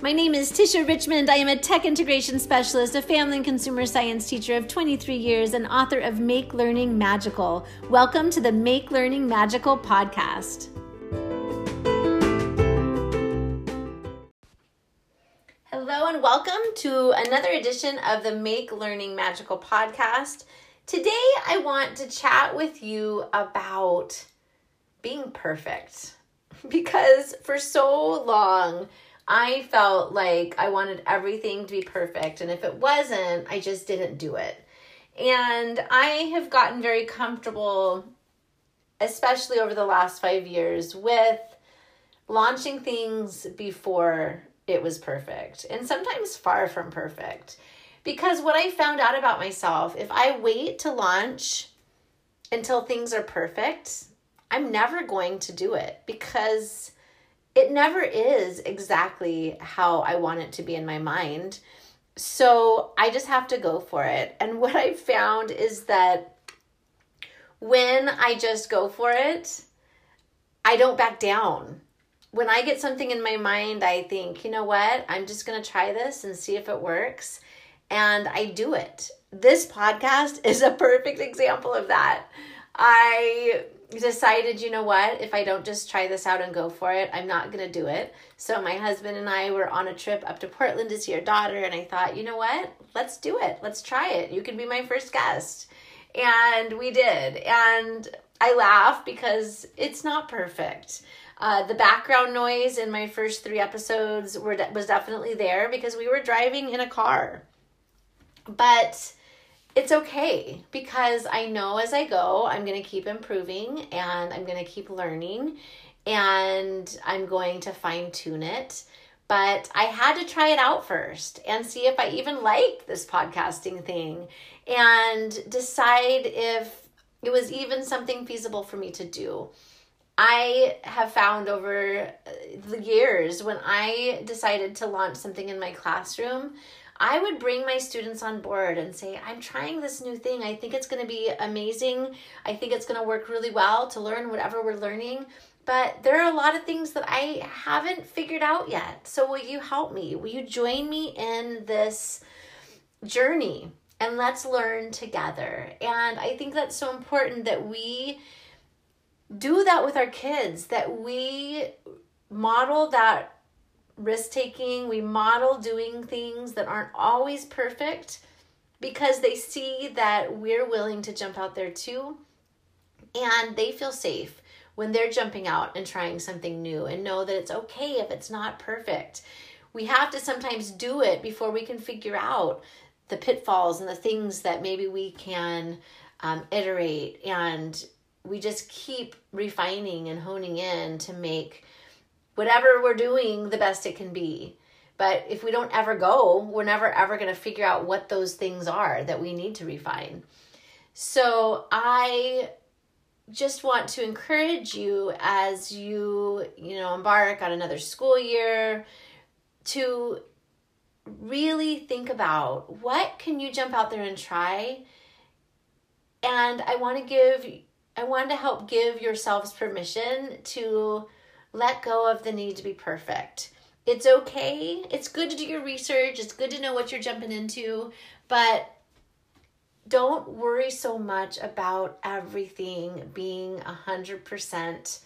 My name is Tisha Richmond. I am a tech integration specialist, a family and consumer science teacher of 23 years, and author of Make Learning Magical. Welcome to the Make Learning Magical podcast. Hello, and welcome to another edition of the Make Learning Magical podcast. Today, I want to chat with you about being perfect because for so long, I felt like I wanted everything to be perfect. And if it wasn't, I just didn't do it. And I have gotten very comfortable, especially over the last five years, with launching things before it was perfect and sometimes far from perfect. Because what I found out about myself, if I wait to launch until things are perfect, I'm never going to do it because it never is exactly how I want it to be in my mind. So I just have to go for it. And what I found is that when I just go for it, I don't back down. When I get something in my mind, I think, you know what? I'm just going to try this and see if it works. And I do it. This podcast is a perfect example of that. I decided, you know what, if I don't just try this out and go for it, I'm not going to do it. So my husband and I were on a trip up to Portland to see our daughter, and I thought, you know what, let's do it. Let's try it. You can be my first guest. And we did. And I laugh because it's not perfect. Uh, the background noise in my first three episodes were was definitely there because we were driving in a car. But it's okay because I know as I go, I'm going to keep improving and I'm going to keep learning and I'm going to fine tune it. But I had to try it out first and see if I even like this podcasting thing and decide if it was even something feasible for me to do. I have found over the years when I decided to launch something in my classroom, I would bring my students on board and say, I'm trying this new thing. I think it's going to be amazing. I think it's going to work really well to learn whatever we're learning. But there are a lot of things that I haven't figured out yet. So, will you help me? Will you join me in this journey? And let's learn together. And I think that's so important that we do that with our kids, that we model that risk taking, we model doing things that aren't always perfect because they see that we're willing to jump out there too. And they feel safe when they're jumping out and trying something new and know that it's okay if it's not perfect. We have to sometimes do it before we can figure out the pitfalls and the things that maybe we can um, iterate and we just keep refining and honing in to make whatever we're doing the best it can be. But if we don't ever go, we're never ever going to figure out what those things are that we need to refine. So I just want to encourage you as you, you know, embark on another school year to really think about what can you jump out there and try? And I want to give I want to help give yourselves permission to let go of the need to be perfect. It's okay. It's good to do your research. It's good to know what you're jumping into, but don't worry so much about everything being a 100%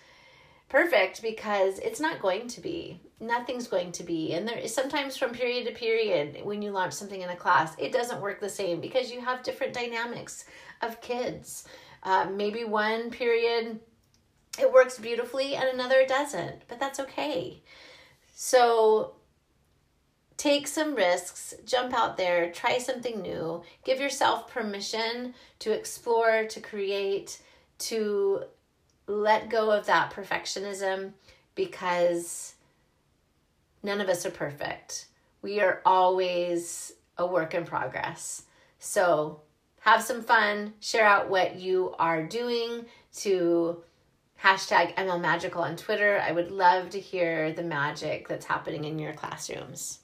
perfect because it's not going to be. Nothing's going to be. And there is sometimes from period to period when you launch something in a class, it doesn't work the same because you have different dynamics of kids. Uh, maybe one period it works beautifully and another doesn't, but that's okay. So take some risks, jump out there, try something new, give yourself permission to explore, to create, to let go of that perfectionism because none of us are perfect. We are always a work in progress. So have some fun, share out what you are doing to hashtag ML Magical on Twitter. I would love to hear the magic that's happening in your classrooms.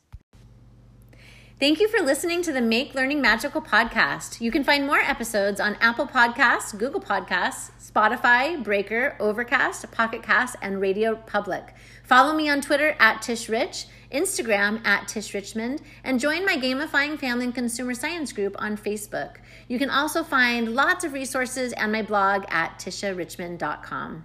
Thank you for listening to the Make Learning Magical podcast. You can find more episodes on Apple Podcasts, Google Podcasts, Spotify, Breaker, Overcast, Pocket Cast, and Radio Public. Follow me on Twitter at Tish Rich Instagram at Tish Richmond, and join my Gamifying Family and Consumer Science group on Facebook. You can also find lots of resources and my blog at tisharichmond.com.